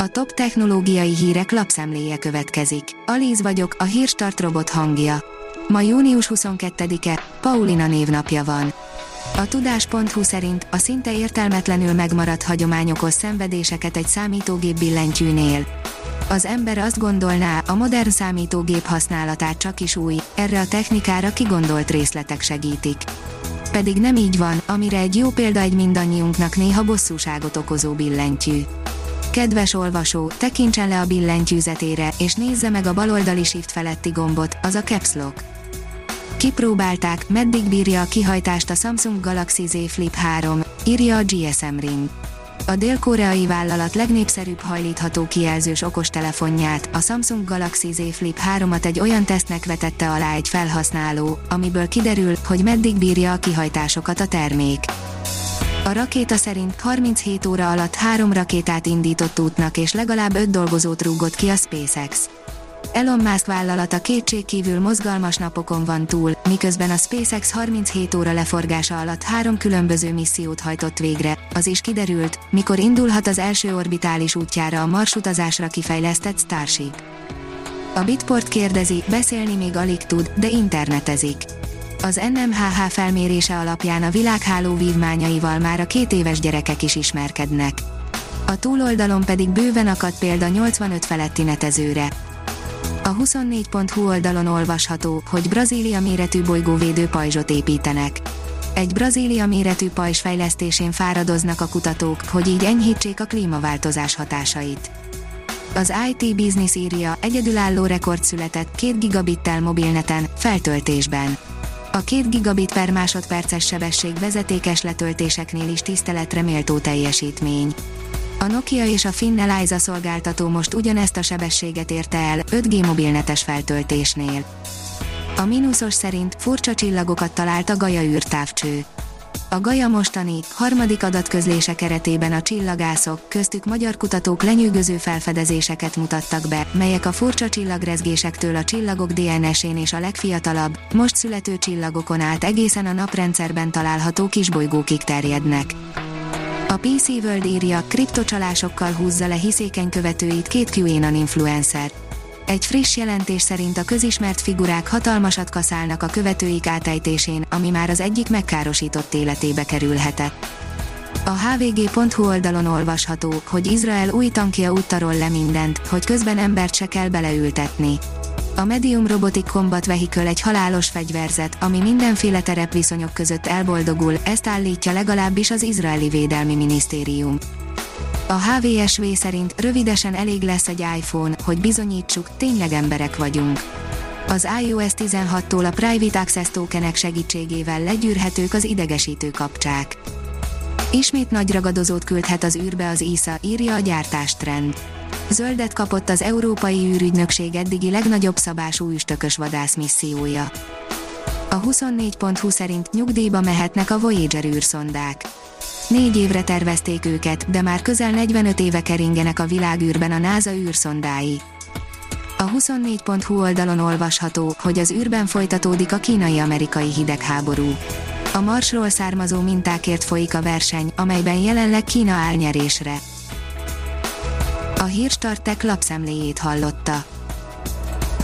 A top technológiai hírek lapszemléje következik. Alíz vagyok, a hírstart robot hangja. Ma június 22-e, Paulina névnapja van. A tudás.hu szerint a szinte értelmetlenül megmaradt hagyományokhoz szenvedéseket egy számítógép billentyűnél. Az ember azt gondolná, a modern számítógép használatát csak is új, erre a technikára kigondolt részletek segítik. Pedig nem így van, amire egy jó példa egy mindannyiunknak néha bosszúságot okozó billentyű. Kedves olvasó, tekintsen le a billentyűzetére, és nézze meg a baloldali shift feletti gombot, az a Caps Lock. Kipróbálták, meddig bírja a kihajtást a Samsung Galaxy Z Flip 3, írja a GSM Ring. A dél-koreai vállalat legnépszerűbb hajlítható kijelzős okostelefonját, a Samsung Galaxy Z Flip 3-at egy olyan tesztnek vetette alá egy felhasználó, amiből kiderül, hogy meddig bírja a kihajtásokat a termék. A rakéta szerint 37 óra alatt három rakétát indított útnak és legalább öt dolgozót rúgott ki a SpaceX. Elon Musk vállalata kétségkívül mozgalmas napokon van túl, miközben a SpaceX 37 óra leforgása alatt három különböző missziót hajtott végre, az is kiderült, mikor indulhat az első orbitális útjára a marsutazásra kifejlesztett Starship. A Bitport kérdezi, beszélni még alig tud, de internetezik. Az NMHH felmérése alapján a világháló vívmányaival már a két éves gyerekek is ismerkednek. A túloldalon pedig bőven akadt példa 85 feletti netezőre. A 24.hu oldalon olvasható, hogy Brazília méretű bolygóvédő pajzsot építenek. Egy Brazília méretű pajzs fejlesztésén fáradoznak a kutatók, hogy így enyhítsék a klímaváltozás hatásait. Az IT Business írja, egyedülálló rekord született 2 gigabittel mobilneten, feltöltésben. A 2 gigabit per másodperces sebesség vezetékes letöltéseknél is tiszteletre méltó teljesítmény. A Nokia és a Finn Eliza szolgáltató most ugyanezt a sebességet érte el 5G mobilnetes feltöltésnél. A mínuszos szerint furcsa csillagokat talált a Gaia űrtávcső. A Gaia mostani, harmadik adatközlése keretében a csillagászok, köztük magyar kutatók lenyűgöző felfedezéseket mutattak be, melyek a furcsa csillagrezgésektől a csillagok DNS-én és a legfiatalabb, most születő csillagokon át egészen a naprendszerben található kisbolygókig terjednek. A PC World írja, kriptocsalásokkal húzza le hiszékeny követőit két QAnon influencer. Egy friss jelentés szerint a közismert figurák hatalmasat kaszálnak a követőik átejtésén, ami már az egyik megkárosított életébe kerülhetett. A hvg.hu oldalon olvasható, hogy Izrael új tankja úttarol le mindent, hogy közben embert se kell beleültetni. A Medium Robotic Combat Vehicle egy halálos fegyverzet, ami mindenféle terepviszonyok között elboldogul, ezt állítja legalábbis az izraeli védelmi minisztérium. A HVSV szerint rövidesen elég lesz egy iPhone, hogy bizonyítsuk, tényleg emberek vagyunk. Az iOS 16-tól a Private Access tokenek segítségével legyűrhetők az idegesítő kapcsák. Ismét nagy ragadozót küldhet az űrbe az ISA, írja a gyártástrend. Zöldet kapott az Európai űrügynökség eddigi legnagyobb szabású üstökös vadászmissziója. A 24.20 szerint nyugdíjba mehetnek a Voyager űrszondák. Négy évre tervezték őket, de már közel 45 éve keringenek a világűrben a NASA űrszondái. A 24.hu oldalon olvasható, hogy az űrben folytatódik a kínai-amerikai hidegháború. A Marsról származó mintákért folyik a verseny, amelyben jelenleg Kína áll nyerésre. A Hírstartek lapszemléjét hallotta.